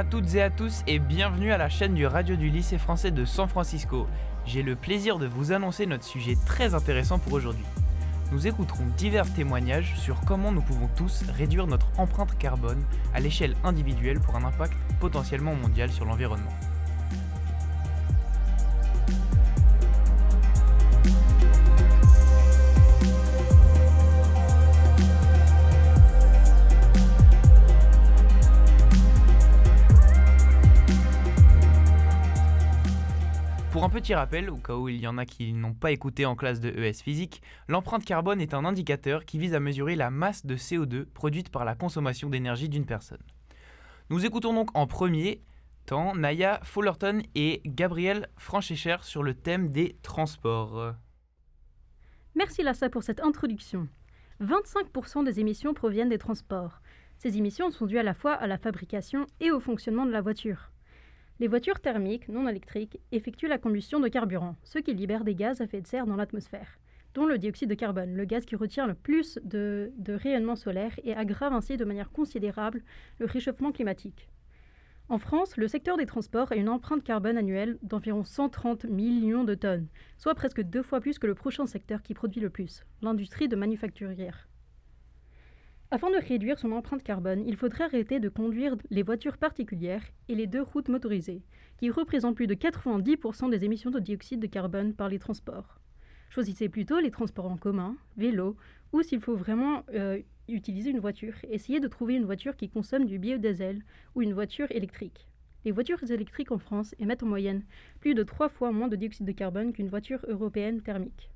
à toutes et à tous et bienvenue à la chaîne du radio du lycée français de San Francisco. J'ai le plaisir de vous annoncer notre sujet très intéressant pour aujourd'hui. Nous écouterons divers témoignages sur comment nous pouvons tous réduire notre empreinte carbone à l'échelle individuelle pour un impact potentiellement mondial sur l'environnement. Petit rappel, au cas où il y en a qui n'ont pas écouté en classe de ES physique, l'empreinte carbone est un indicateur qui vise à mesurer la masse de CO2 produite par la consommation d'énergie d'une personne. Nous écoutons donc en premier temps Naya Fullerton et Gabriel Franchecher sur le thème des transports. Merci Lassa pour cette introduction. 25% des émissions proviennent des transports. Ces émissions sont dues à la fois à la fabrication et au fonctionnement de la voiture. Les voitures thermiques non électriques effectuent la combustion de carburant, ce qui libère des gaz à effet de serre dans l'atmosphère, dont le dioxyde de carbone, le gaz qui retient le plus de, de rayonnement solaire et aggrave ainsi de manière considérable le réchauffement climatique. En France, le secteur des transports a une empreinte carbone annuelle d'environ 130 millions de tonnes, soit presque deux fois plus que le prochain secteur qui produit le plus, l'industrie de manufacturière. Afin de réduire son empreinte carbone, il faudrait arrêter de conduire les voitures particulières et les deux routes motorisées, qui représentent plus de 90% des émissions de dioxyde de carbone par les transports. Choisissez plutôt les transports en commun, vélo, ou s'il faut vraiment euh, utiliser une voiture, essayez de trouver une voiture qui consomme du biodiesel ou une voiture électrique. Les voitures électriques en France émettent en moyenne plus de trois fois moins de dioxyde de carbone qu'une voiture européenne thermique.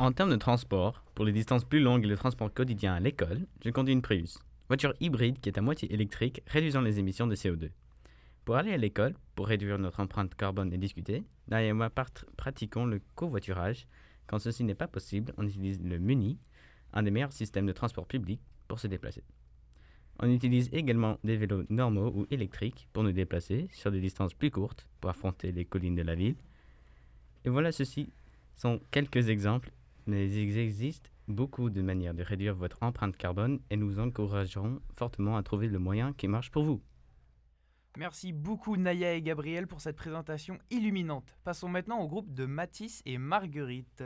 En termes de transport, pour les distances plus longues et le transport quotidien à l'école, je conduis une Prius, voiture hybride qui est à moitié électrique, réduisant les émissions de CO2. Pour aller à l'école, pour réduire notre empreinte carbone et discuter, Naya et moi pratiquons le covoiturage. Quand ceci n'est pas possible, on utilise le Muni, un des meilleurs systèmes de transport public pour se déplacer. On utilise également des vélos normaux ou électriques pour nous déplacer sur des distances plus courtes pour affronter les collines de la ville. Et voilà, ceci sont quelques exemples mais il existe beaucoup de manières de réduire votre empreinte carbone et nous encouragerons fortement à trouver le moyen qui marche pour vous. Merci beaucoup Naya et Gabriel pour cette présentation illuminante. Passons maintenant au groupe de Mathis et Marguerite.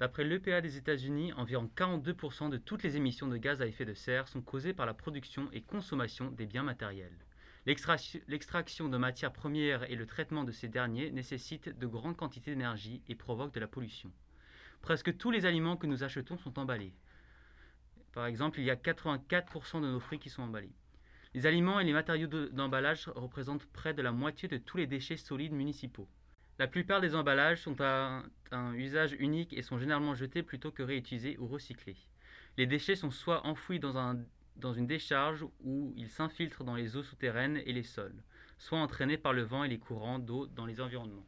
D'après l'EPA des États-Unis, environ 42% de toutes les émissions de gaz à effet de serre sont causées par la production et consommation des biens matériels. L'extraction de matières premières et le traitement de ces derniers nécessitent de grandes quantités d'énergie et provoquent de la pollution. Presque tous les aliments que nous achetons sont emballés. Par exemple, il y a 84% de nos fruits qui sont emballés. Les aliments et les matériaux d'emballage représentent près de la moitié de tous les déchets solides municipaux. La plupart des emballages sont à un usage unique et sont généralement jetés plutôt que réutilisés ou recyclés. Les déchets sont soit enfouis dans, dans une décharge où ils s'infiltrent dans les eaux souterraines et les sols, soit entraînés par le vent et les courants d'eau dans les environnements.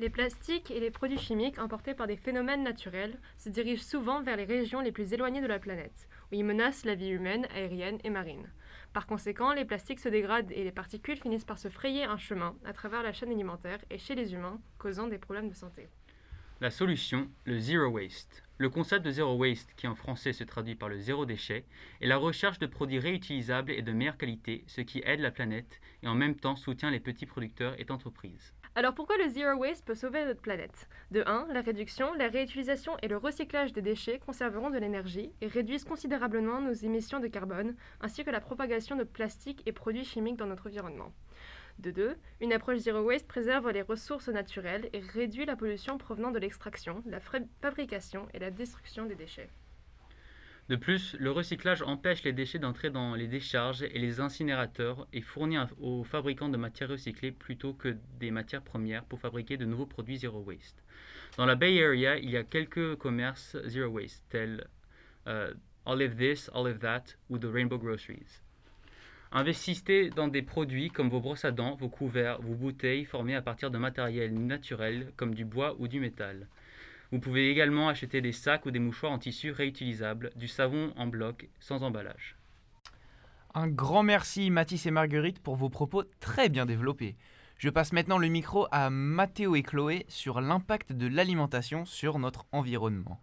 Les plastiques et les produits chimiques emportés par des phénomènes naturels se dirigent souvent vers les régions les plus éloignées de la planète, où ils menacent la vie humaine, aérienne et marine. Par conséquent, les plastiques se dégradent et les particules finissent par se frayer un chemin à travers la chaîne alimentaire et chez les humains, causant des problèmes de santé. La solution, le zero waste. Le concept de zero waste, qui en français se traduit par le zéro déchet, est la recherche de produits réutilisables et de meilleure qualité, ce qui aide la planète et en même temps soutient les petits producteurs et entreprises. Alors pourquoi le Zero Waste peut sauver notre planète? De 1, la réduction, la réutilisation et le recyclage des déchets conserveront de l'énergie et réduisent considérablement nos émissions de carbone, ainsi que la propagation de plastique et produits chimiques dans notre environnement. De 2, une approche Zero Waste préserve les ressources naturelles et réduit la pollution provenant de l'extraction, la fabrication et la destruction des déchets. De plus, le recyclage empêche les déchets d'entrer dans les décharges et les incinérateurs et fournit aux fabricants de matières recyclées plutôt que des matières premières pour fabriquer de nouveaux produits zero waste. Dans la Bay Area, il y a quelques commerces zero waste tels euh, Olive This, Olive That ou The Rainbow Groceries. Investissez dans des produits comme vos brosses à dents, vos couverts, vos bouteilles formées à partir de matériel naturel comme du bois ou du métal. Vous pouvez également acheter des sacs ou des mouchoirs en tissu réutilisables, du savon en bloc sans emballage. Un grand merci Mathis et Marguerite pour vos propos très bien développés. Je passe maintenant le micro à Mathéo et Chloé sur l'impact de l'alimentation sur notre environnement.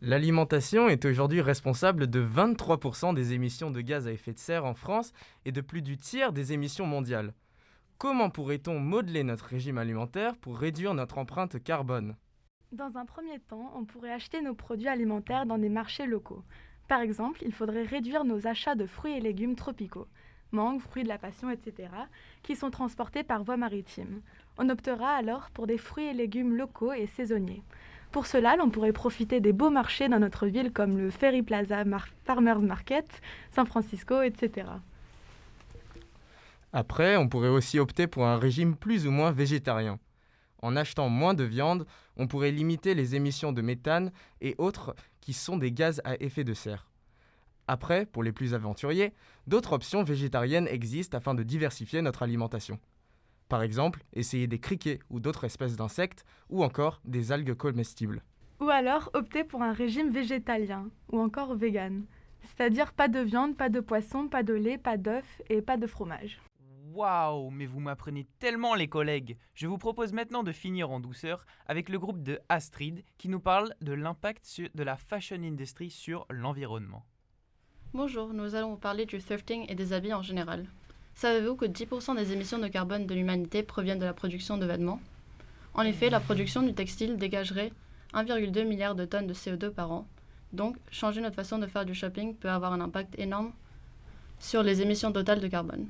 L'alimentation est aujourd'hui responsable de 23% des émissions de gaz à effet de serre en France et de plus du tiers des émissions mondiales. Comment pourrait-on modeler notre régime alimentaire pour réduire notre empreinte carbone? Dans un premier temps, on pourrait acheter nos produits alimentaires dans des marchés locaux. Par exemple, il faudrait réduire nos achats de fruits et légumes tropicaux, mangues, fruits de la passion, etc., qui sont transportés par voie maritime. On optera alors pour des fruits et légumes locaux et saisonniers. Pour cela, l'on pourrait profiter des beaux marchés dans notre ville comme le Ferry Plaza Farmers Market, San Francisco, etc. Après, on pourrait aussi opter pour un régime plus ou moins végétarien. En achetant moins de viande, on pourrait limiter les émissions de méthane et autres qui sont des gaz à effet de serre. Après, pour les plus aventuriers, d'autres options végétariennes existent afin de diversifier notre alimentation. Par exemple, essayer des criquets ou d'autres espèces d'insectes, ou encore des algues comestibles. Ou alors opter pour un régime végétalien, ou encore vegan. C'est-à-dire pas de viande, pas de poisson, pas de lait, pas d'œufs et pas de fromage. Waouh, mais vous m'apprenez tellement les collègues. Je vous propose maintenant de finir en douceur avec le groupe de Astrid qui nous parle de l'impact de la fashion industry sur l'environnement. Bonjour, nous allons vous parler du thrifting et des habits en général. Savez-vous que 10% des émissions de carbone de l'humanité proviennent de la production de vêtements? En effet, la production du textile dégagerait 1,2 milliard de tonnes de CO2 par an. Donc, changer notre façon de faire du shopping peut avoir un impact énorme sur les émissions totales de carbone.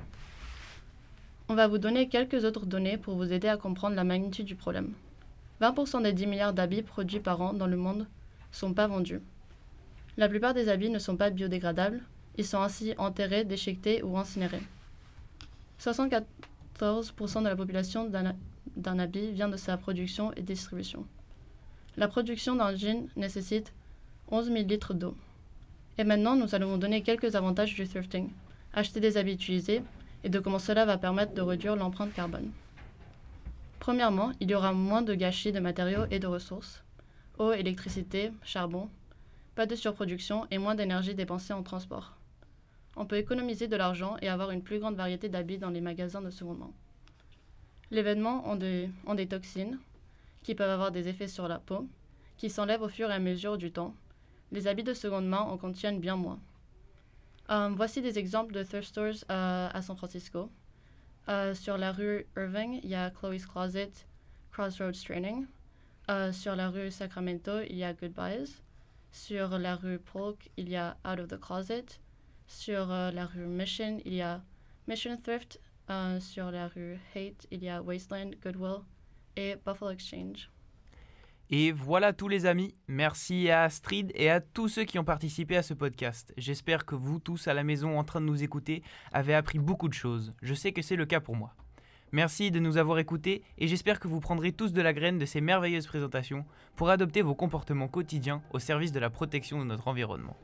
On va vous donner quelques autres données pour vous aider à comprendre la magnitude du problème. 20% des 10 milliards d'habits produits par an dans le monde ne sont pas vendus. La plupart des habits ne sont pas biodégradables, ils sont ainsi enterrés, déchiquetés ou incinérés. 74% de la population d'un habit vient de sa production et distribution. La production d'un jean nécessite 11 000 litres d'eau. Et maintenant, nous allons vous donner quelques avantages du thrifting. Acheter des habits utilisés et de comment cela va permettre de réduire l'empreinte carbone. Premièrement, il y aura moins de gâchis de matériaux et de ressources. Eau, électricité, charbon, pas de surproduction et moins d'énergie dépensée en transport on peut économiser de l'argent et avoir une plus grande variété d'habits dans les magasins de seconde main. Les vêtements ont des, ont des toxines qui peuvent avoir des effets sur la peau, qui s'enlèvent au fur et à mesure du temps. Les habits de seconde main en contiennent bien moins. Euh, voici des exemples de thrift stores euh, à San Francisco. Euh, sur la rue Irving, il y a Chloe's Closet, Crossroads Training. sur la rue Sacramento, il y a Goodbyes. Sur la rue Polk, il y a Out of the Closet. Sur la rue Mission, il y a Mission Thrift. Sur la rue Haight, il y a Wasteland, Goodwill et Buffalo Exchange. Et voilà tous les amis, merci à Astrid et à tous ceux qui ont participé à ce podcast. J'espère que vous tous à la maison en train de nous écouter avez appris beaucoup de choses. Je sais que c'est le cas pour moi. Merci de nous avoir écoutés et j'espère que vous prendrez tous de la graine de ces merveilleuses présentations pour adopter vos comportements quotidiens au service de la protection de notre environnement.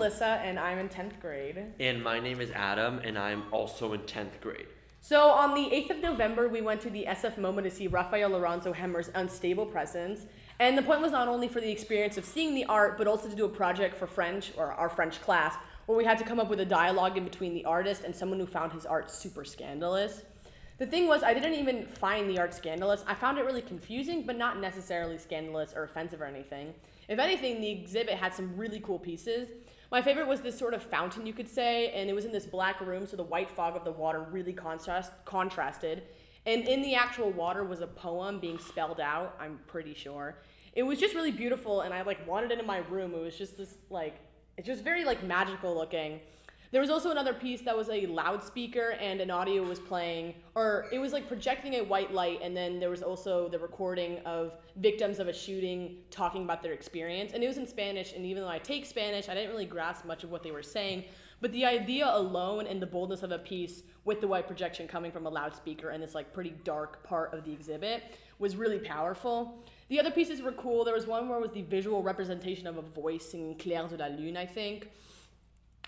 Melissa, and I'm in 10th grade. And my name is Adam, and I'm also in 10th grade. So, on the 8th of November, we went to the SF MoMA to see Rafael Lozano-Hemmer's Unstable Presence. And the point was not only for the experience of seeing the art, but also to do a project for French, or our French class, where we had to come up with a dialogue in between the artist and someone who found his art super scandalous. The thing was, I didn't even find the art scandalous. I found it really confusing, but not necessarily scandalous or offensive or anything. If anything, the exhibit had some really cool pieces. My favorite was this sort of fountain, you could say, and it was in this black room, so the white fog of the water really contrast, contrasted. And in the actual water was a poem being spelled out, I'm pretty sure. it was just really beautiful, and I like wanted it in my room. It was just this like it's just very like magical looking. There was also another piece that was a loudspeaker and an audio was playing, or it was like projecting a white light, and then there was also the recording of victims of a shooting talking about their experience. And it was in Spanish, and even though I take Spanish, I didn't really grasp much of what they were saying. But the idea alone and the boldness of a piece with the white projection coming from a loudspeaker and this like pretty dark part of the exhibit was really powerful. The other pieces were cool. There was one where it was the visual representation of a voice singing Clair de la Lune, I think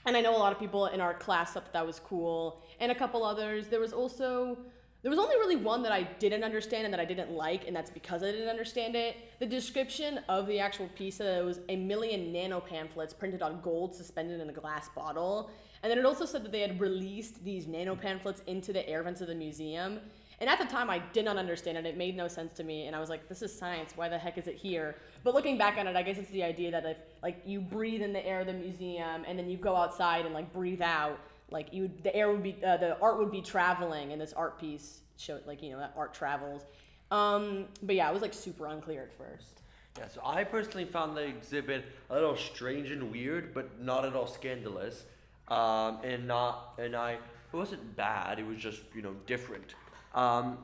and I know a lot of people in our class thought that, that was cool, and a couple others. There was also there was only really one that I didn't understand and that I didn't like, and that's because I didn't understand it. The description of the actual piece that it was a million nano pamphlets printed on gold suspended in a glass bottle, and then it also said that they had released these nano pamphlets into the air vents of the museum. And at the time, I did not understand it. It made no sense to me, and I was like, "This is science. Why the heck is it here?" But looking back on it, I guess it's the idea that if like you breathe in the air of the museum and then you go outside and like breathe out, like you the air would be uh, the art would be traveling, and this art piece showed like you know that art travels. Um, but yeah, it was like super unclear at first. Yeah, so I personally found the exhibit a little strange and weird, but not at all scandalous. Um, and not and I it wasn't bad. It was just you know different. Um,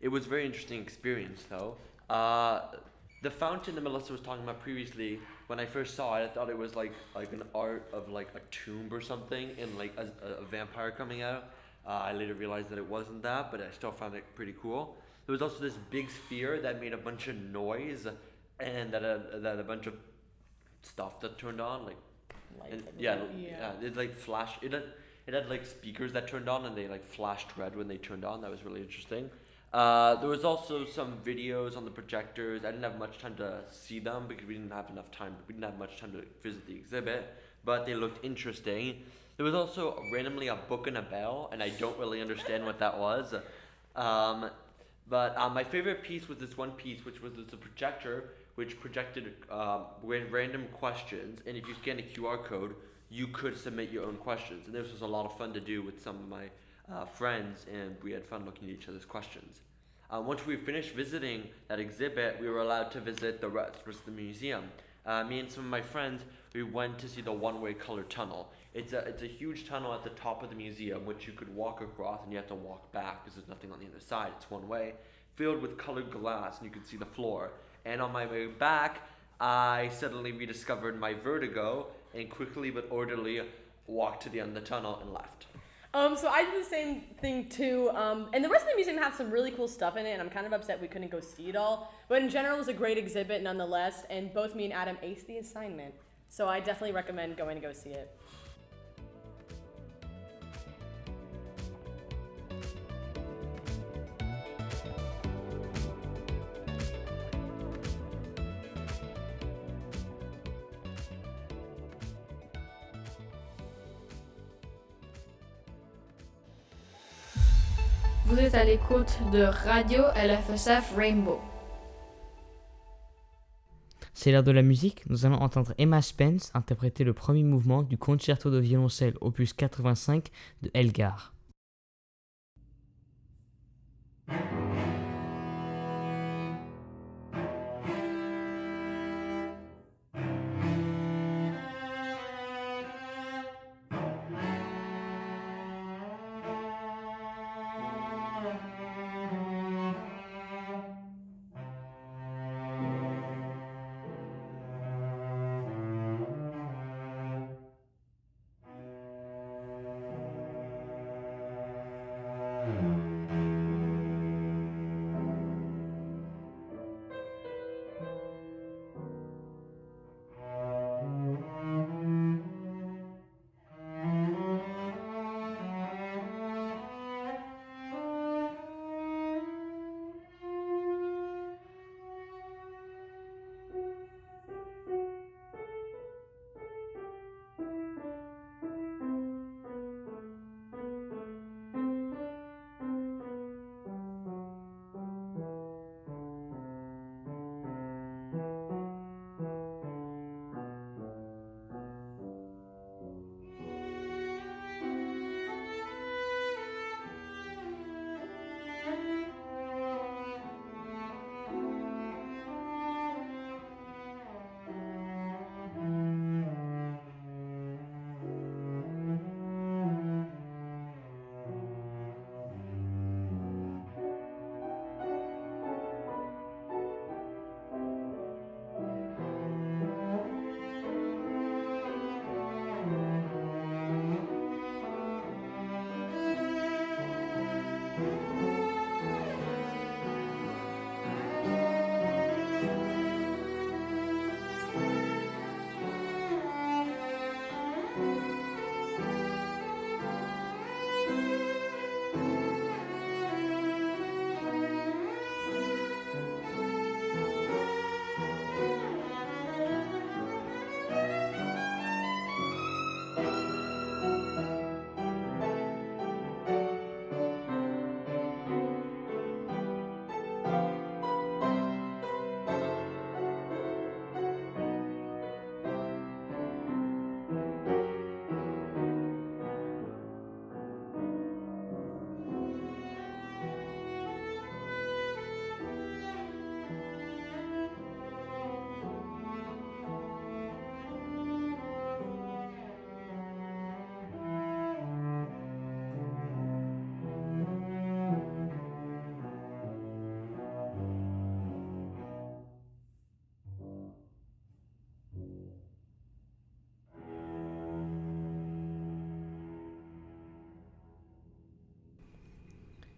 it was a very interesting experience though. Uh, the fountain that Melissa was talking about previously, when I first saw it, I thought it was like like an art of like a tomb or something, and like a, a vampire coming out. Uh, I later realized that it wasn't that, but I still found it pretty cool. There was also this big sphere that made a bunch of noise, and that a, that a bunch of stuff that turned on, like, and, yeah, yeah, yeah, it like flash. It had it had like speakers that turned on, and they like flashed red when they turned on. That was really interesting. Uh, there was also some videos on the projectors. I didn't have much time to see them because we didn't have enough time. We didn't have much time to visit the exhibit, but they looked interesting. There was also randomly a book and a bell, and I don't really understand what that was. Um, but uh, my favorite piece was this one piece, which was the projector, which projected uh, random questions. And if you scan a QR code, you could submit your own questions. And this was a lot of fun to do with some of my uh, friends, and we had fun looking at each other's questions. Uh, once we finished visiting that exhibit, we were allowed to visit the rest of the museum. Uh, me and some of my friends, we went to see the one-way color tunnel. It's a, it's a huge tunnel at the top of the museum, which you could walk across and you have to walk back because there's nothing on the other side. It's one way, filled with colored glass, and you could see the floor. And on my way back, I suddenly rediscovered my vertigo and quickly but orderly walked to the end of the tunnel and left. Um, so I did the same thing too. Um, and the rest of the museum has some really cool stuff in it, and I'm kind of upset we couldn't go see it all. But in general, it was a great exhibit nonetheless, and both me and Adam aced the assignment. So I definitely recommend going to go see it. Vous êtes à l'écoute de Radio LFSF Rainbow. C'est l'heure de la musique. Nous allons entendre Emma Spence interpréter le premier mouvement du concerto de violoncelle opus 85 de Elgar.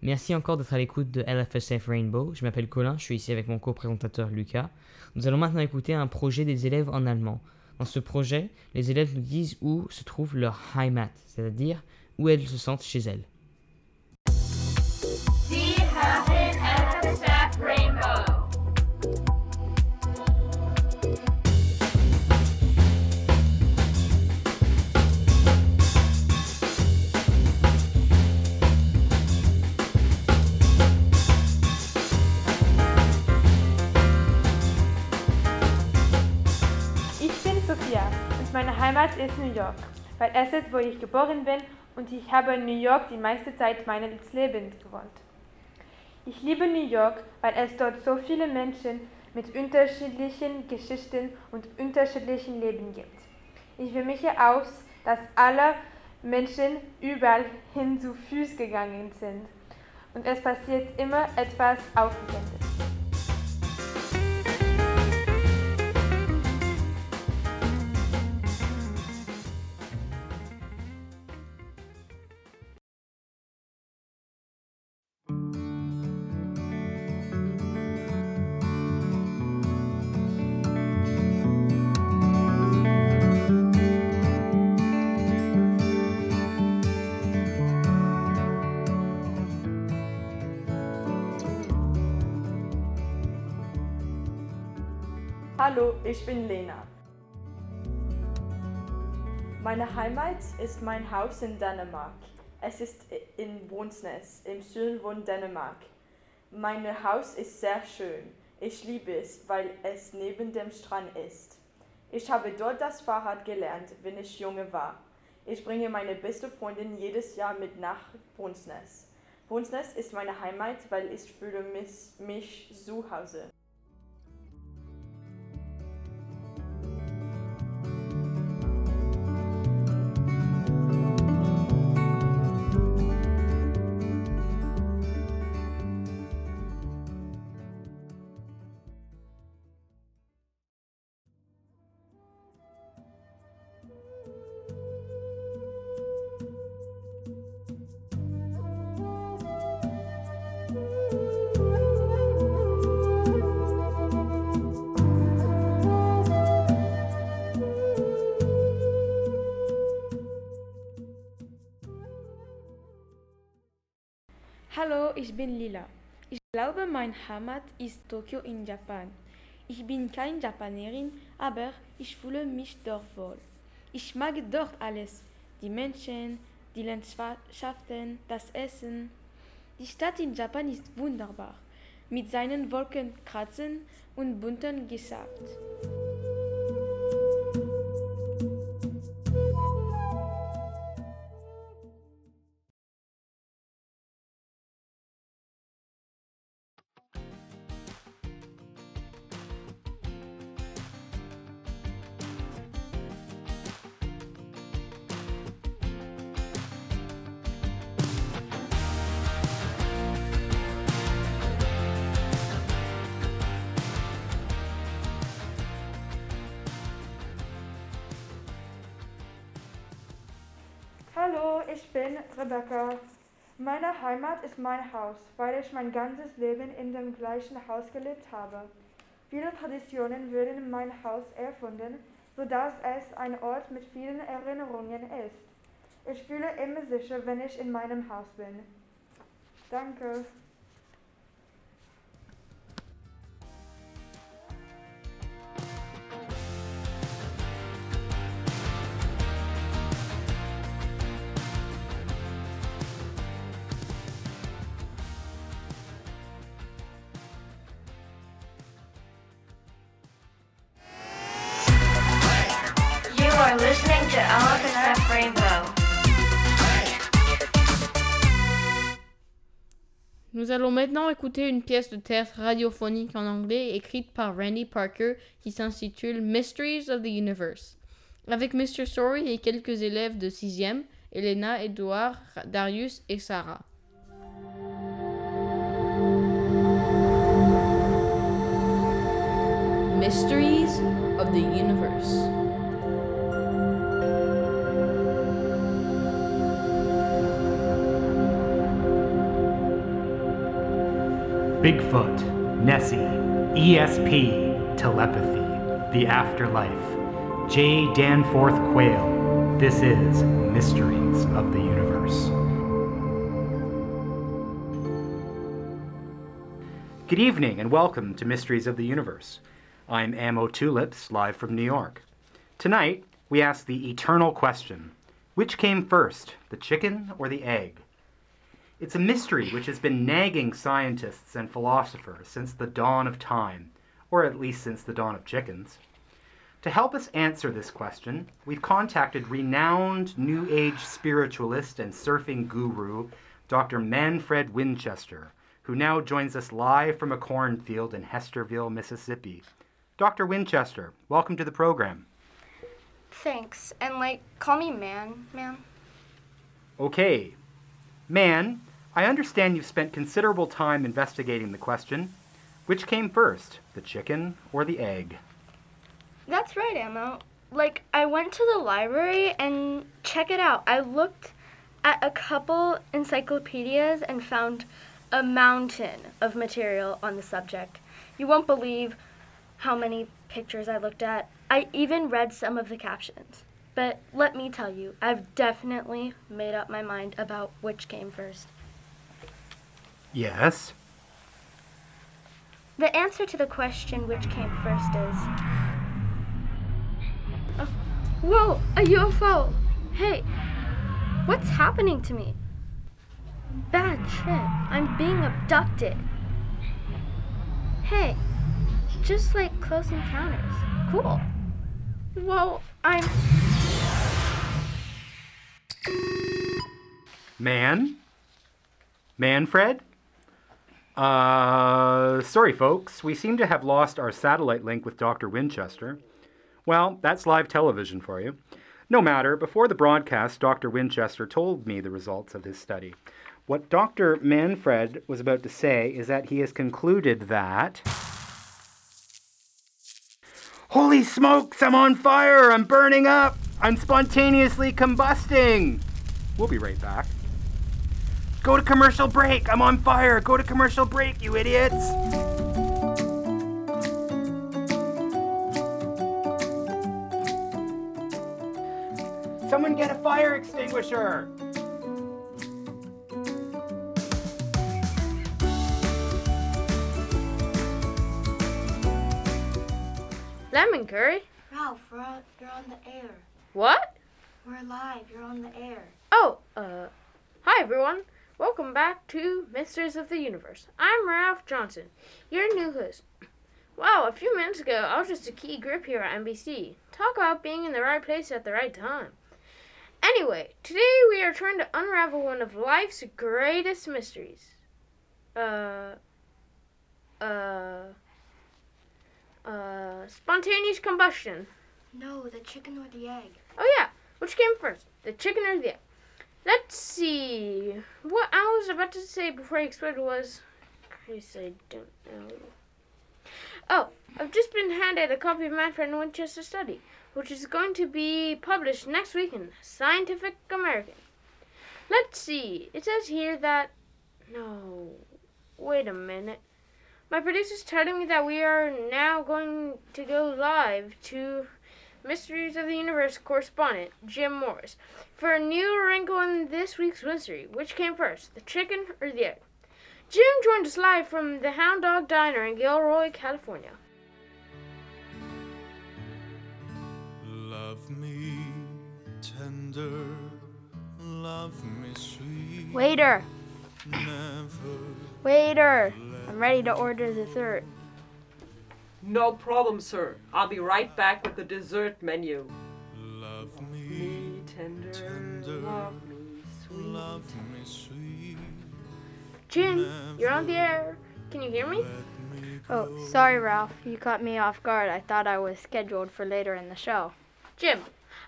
Merci encore d'être à l'écoute de LFSF Rainbow. Je m'appelle Colin, je suis ici avec mon co-présentateur Lucas. Nous allons maintenant écouter un projet des élèves en allemand. Dans ce projet, les élèves nous disent où se trouve leur Heimat, c'est-à-dire où elles se sentent chez elles. Meine Heimat ist New York, weil es ist, wo ich geboren bin und ich habe in New York die meiste Zeit meines Lebens gewohnt. Ich liebe New York, weil es dort so viele Menschen mit unterschiedlichen Geschichten und unterschiedlichen Leben gibt. Ich will mich hier aus, dass alle Menschen überall hin zu Fuß gegangen sind. Und es passiert immer etwas Aufregendes. Hallo, ich bin Lena. Meine Heimat ist mein Haus in Dänemark. Es ist in Brunsnes, im Süden von Dänemark. Mein Haus ist sehr schön. Ich liebe es, weil es neben dem Strand ist. Ich habe dort das Fahrrad gelernt, wenn ich junge war. Ich bringe meine beste Freundin jedes Jahr mit nach Brunsnes. Brunsnes ist meine Heimat, weil ich fühle mich, mich zu Hause. Ich bin Lila. Ich glaube, mein Heimat ist Tokio in Japan. Ich bin kein Japanerin, aber ich fühle mich dort wohl. Ich mag dort alles. Die Menschen, die Landschaften, das Essen. Die Stadt in Japan ist wunderbar. Mit seinen Wolkenkratzen und bunten Geschaft. Heimat ist mein Haus, weil ich mein ganzes Leben in dem gleichen Haus gelebt habe. Viele Traditionen wurden in mein Haus erfunden, sodass es ein Ort mit vielen Erinnerungen ist. Ich fühle immer sicher, wenn ich in meinem Haus bin. Danke. Nous allons maintenant écouter une pièce de théâtre radiophonique en anglais écrite par Randy Parker qui s'intitule Mysteries of the Universe. Avec Mr. Story et quelques élèves de 6e, Elena, Edouard, Darius et Sarah. Mysteries of the Universe. Bigfoot, Nessie, ESP, telepathy, the afterlife, J. Danforth Quayle. This is Mysteries of the Universe. Good evening and welcome to Mysteries of the Universe. I'm Ammo Tulips, live from New York. Tonight, we ask the eternal question which came first, the chicken or the egg? It's a mystery which has been nagging scientists and philosophers since the dawn of time, or at least since the dawn of chickens. To help us answer this question, we've contacted renowned New Age spiritualist and surfing guru, Dr. Manfred Winchester, who now joins us live from a cornfield in Hesterville, Mississippi. Dr. Winchester, welcome to the program. Thanks. And like, call me man, man. Okay. Man, I understand you've spent considerable time investigating the question. Which came first, the chicken or the egg? That's right, Ammo. Like, I went to the library and check it out. I looked at a couple encyclopedias and found a mountain of material on the subject. You won't believe how many pictures I looked at. I even read some of the captions. But let me tell you, I've definitely made up my mind about which came first. Yes. The answer to the question which came first is. Oh, whoa, a UFO! Hey, what's happening to me? Bad trip. I'm being abducted. Hey, just like Close Encounters. Cool. Whoa, I'm. Man? Manfred? Uh, sorry, folks. We seem to have lost our satellite link with Dr. Winchester. Well, that's live television for you. No matter, before the broadcast, Dr. Winchester told me the results of his study. What Dr. Manfred was about to say is that he has concluded that. Holy smokes, I'm on fire! I'm burning up! I'm spontaneously combusting! We'll be right back. Go to commercial break! I'm on fire! Go to commercial break, you idiots! Someone get a fire extinguisher! Lemon curry? Ralph, we're on, you're on the air. What? We're live. You're on the air. Oh, uh, hi everyone. Welcome back to Mysteries of the Universe. I'm Ralph Johnson, your new host. Wow, a few minutes ago, I was just a key grip here at NBC. Talk about being in the right place at the right time. Anyway, today we are trying to unravel one of life's greatest mysteries. Uh, uh, uh, spontaneous combustion. No, the chicken or the egg. Oh yeah, which came first, the chicken or the egg? Let's see. What I was about to say before I exploded was, Christ, I don't know. Oh, I've just been handed a copy of Manfred Winchester's study, which is going to be published next week in Scientific American. Let's see. It says here that. No. Wait a minute. My producer's telling me that we are now going to go live to Mysteries of the Universe correspondent Jim Morris for a new wrinkle in this week's mystery. Which came first, the chicken or the egg? Jim joined us live from the Hound Dog Diner in Gilroy, California. Love me tender, love me sweet. Waiter! Never Waiter! I'm ready to order dessert. No problem, sir. I'll be right back with the dessert menu. love Me sweet. love me sweet. Jim, you're on the air. Can you hear me? Oh, sorry, Ralph. You caught me off guard. I thought I was scheduled for later in the show. Jim,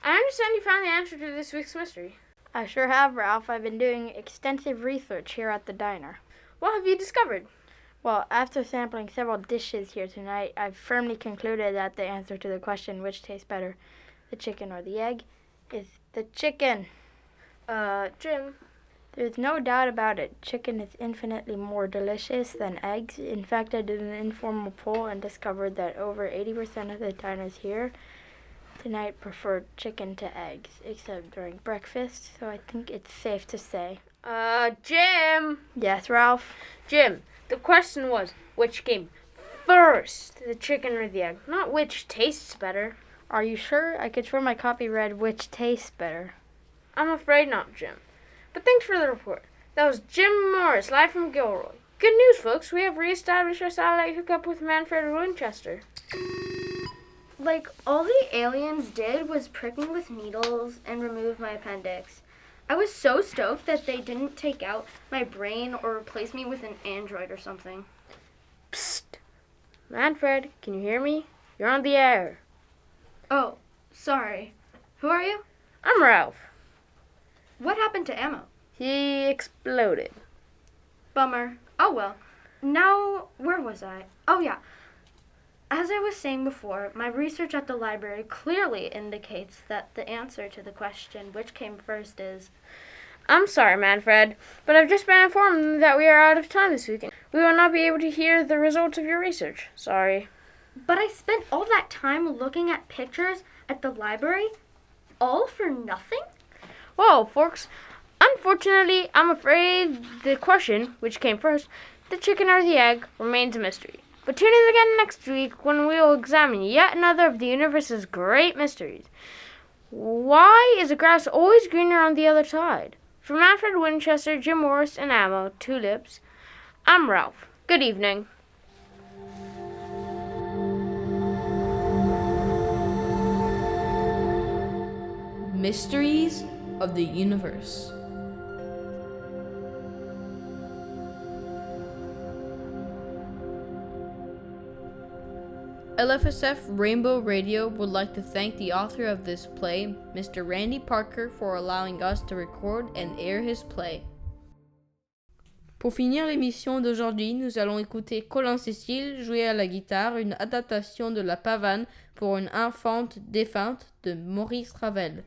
I understand you found the answer to this week's mystery. I sure have, Ralph. I've been doing extensive research here at the diner. What have you discovered? Well, after sampling several dishes here tonight, I've firmly concluded that the answer to the question which tastes better, the chicken or the egg, is the chicken. Uh, Jim. There's no doubt about it. Chicken is infinitely more delicious than eggs. In fact, I did an informal poll and discovered that over 80% of the diners here tonight prefer chicken to eggs, except during breakfast, so I think it's safe to say. Uh, Jim! Yes, Ralph? Jim, the question was which came first, the chicken or the egg, not which tastes better. Are you sure? I could swear my copy read which tastes better. I'm afraid not, Jim. But thanks for the report. That was Jim Morris, live from Gilroy. Good news, folks. We have reestablished our satellite hookup with Manfred Winchester. Like, all the aliens did was prick me with needles and remove my appendix. I was so stoked that they didn't take out my brain or replace me with an android or something. Psst. Manfred, can you hear me? You're on the air. Oh, sorry. Who are you? I'm Ralph. What happened to Ammo? He exploded. Bummer. Oh well. Now, where was I? Oh yeah. As I was saying before, my research at the library clearly indicates that the answer to the question which came first is I'm sorry, Manfred, but I've just been informed that we are out of time this weekend. We will not be able to hear the results of your research. Sorry. But I spent all that time looking at pictures at the library, all for nothing? Well, folks, unfortunately, I'm afraid the question, which came first, the chicken or the egg, remains a mystery. But tune in again next week when we will examine yet another of the universe's great mysteries. Why is the grass always greener on the other side? From Manfred Winchester, Jim Morris, and Ammo, Tulips, I'm Ralph. Good evening. Mysteries of the Universe. LFSF Rainbow Radio would like to thank the author of this play, Mr. Randy Parker, for allowing us to record and air his play. Pour finir l'émission d'aujourd'hui, nous allons écouter Colin Cécile jouer à la guitare une adaptation de La Pavane pour une infante défunte de Maurice Ravel.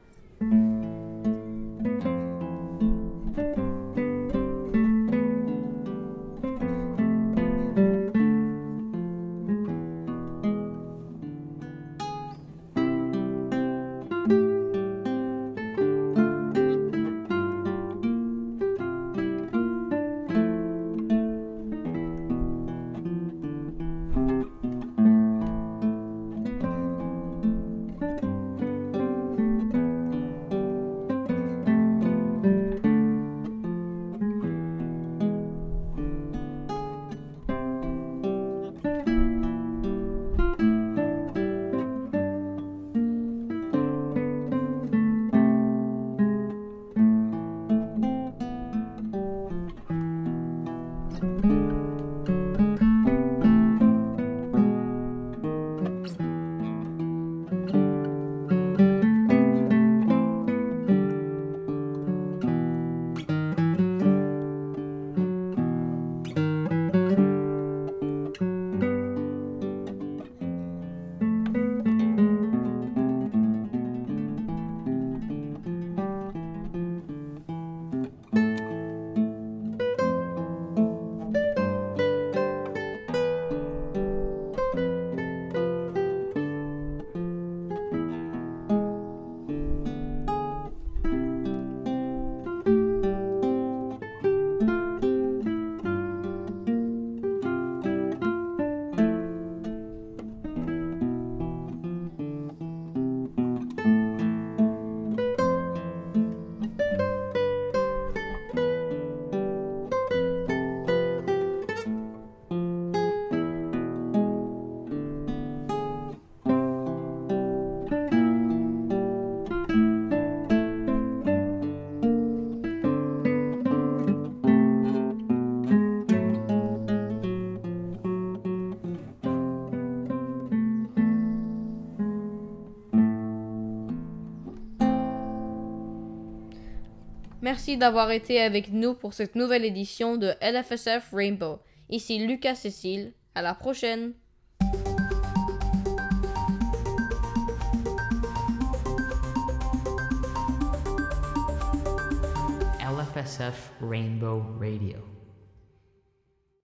Merci d'avoir été avec nous pour cette nouvelle édition de LFSF Rainbow. Ici Lucas Cécile. À la prochaine! LFSF Rainbow Radio.